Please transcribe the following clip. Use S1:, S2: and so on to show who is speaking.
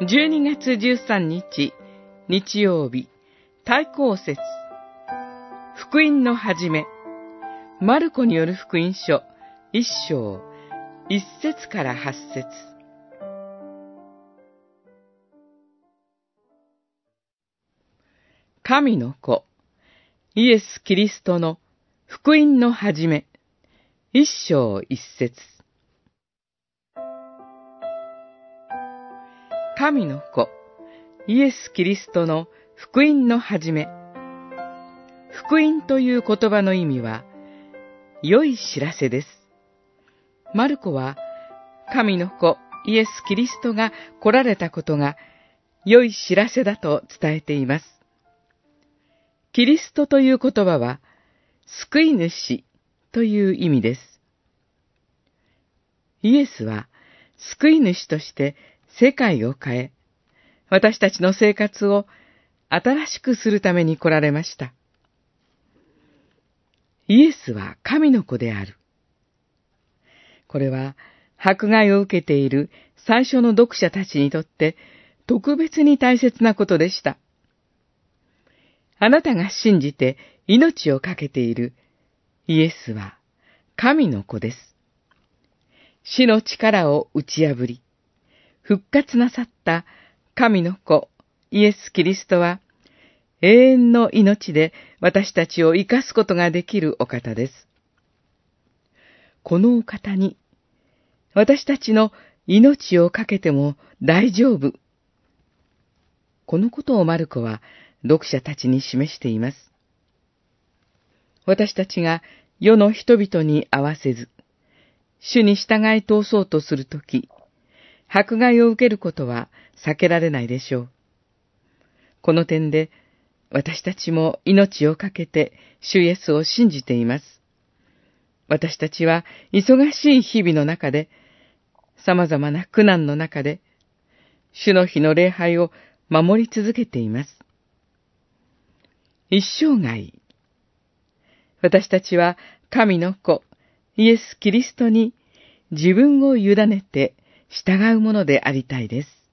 S1: 12月13日、日曜日、対抗節。福音の始め。マルコによる福音書、一章、一節から八節。神の子、イエス・キリストの福音の始め、一章一節。神の子、イエス・キリストの福音の始め。福音という言葉の意味は、良い知らせです。マルコは、神の子、イエス・キリストが来られたことが、良い知らせだと伝えています。キリストという言葉は、救い主という意味です。イエスは、救い主として世界を変え、私たちの生活を新しくするために来られました。イエスは神の子である。これは迫害を受けている最初の読者たちにとって特別に大切なことでした。あなたが信じて命を懸けているイエスは神の子です。死の力を打ち破り、復活なさった神の子、イエス・キリストは、永遠の命で私たちを生かすことができるお方です。このお方に、私たちの命をかけても大丈夫。このことをマルコは読者たちに示しています。私たちが世の人々に合わせず、主に従い通そうとするとき、迫害を受けることは避けられないでしょう。この点で、私たちも命を懸けて主イエスを信じています。私たちは忙しい日々の中で、様々な苦難の中で、主の日の礼拝を守り続けています。一生涯、私たちは神の子、イエス・キリストに自分を委ねて従うものでありたいです。